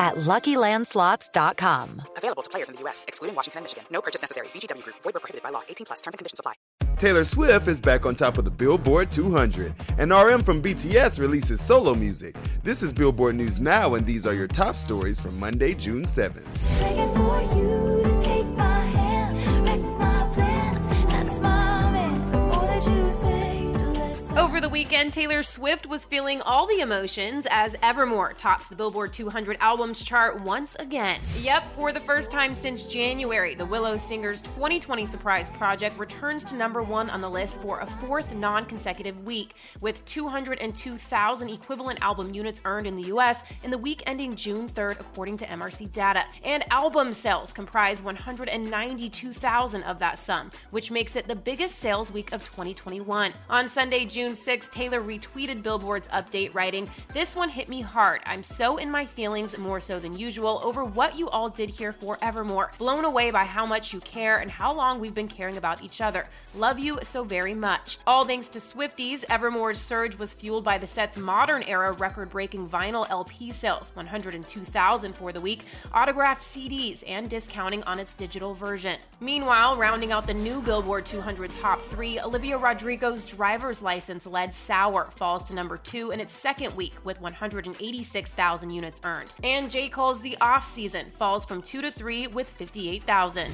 at LuckyLandSlots.com. Available to players in the U.S., excluding Washington and Michigan. No purchase necessary. VGW Group. Void where prohibited by law. 18 plus. Terms and conditions apply. Taylor Swift is back on top of the Billboard 200, and RM from BTS releases solo music. This is Billboard News Now, and these are your top stories from Monday, June 7th. Over the weekend, Taylor Swift was feeling all the emotions as Evermore tops the Billboard 200 albums chart once again. Yep, for the first time since January, the Willow singer's 2020 surprise project returns to number one on the list for a fourth non consecutive week, with 202,000 equivalent album units earned in the US in the week ending June 3rd, according to MRC data. And album sales comprise 192,000 of that sum, which makes it the biggest sales week of 2021. On Sunday, June June 6, Taylor retweeted Billboard's update, writing, This one hit me hard. I'm so in my feelings, more so than usual, over what you all did here forevermore. Blown away by how much you care and how long we've been caring about each other. Love you so very much. All thanks to Swifties, Evermore's surge was fueled by the set's modern era record breaking vinyl LP sales, 102,000 for the week, autographed CDs, and discounting on its digital version. Meanwhile, rounding out the new Billboard 200 top three, Olivia Rodrigo's driver's license led Sour falls to number two in its second week with 186,000 units earned. And J. Cole's The Off Season falls from two to three with 58,000.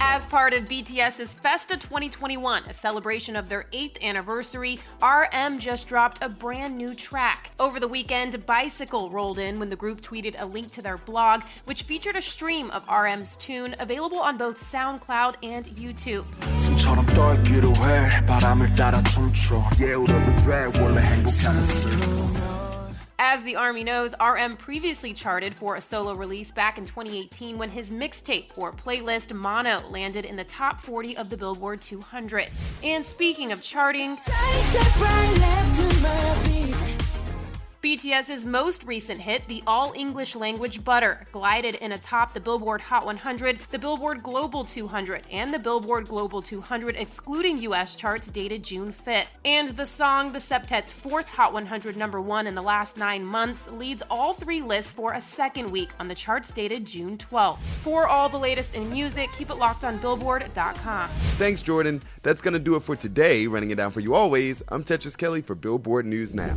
As part of BTS's Festa 2021, a celebration of their eighth anniversary, RM just dropped a brand new track. Over the weekend, Bicycle rolled in when the group tweeted a link to their blog, which featured a stream of RM's tune available on both SoundCloud and YouTube. As the Army knows, RM previously charted for a solo release back in 2018 when his mixtape or playlist Mono landed in the top 40 of the Billboard 200. And speaking of charting, BTS's most recent hit, the all English language Butter, glided in atop the Billboard Hot 100, the Billboard Global 200, and the Billboard Global 200 excluding US charts dated June 5th. And the song, the septet's fourth Hot 100 number one in the last nine months, leads all three lists for a second week on the charts dated June 12th. For all the latest in music, keep it locked on Billboard.com. Thanks, Jordan. That's going to do it for today. Running it down for you always, I'm Tetris Kelly for Billboard News Now.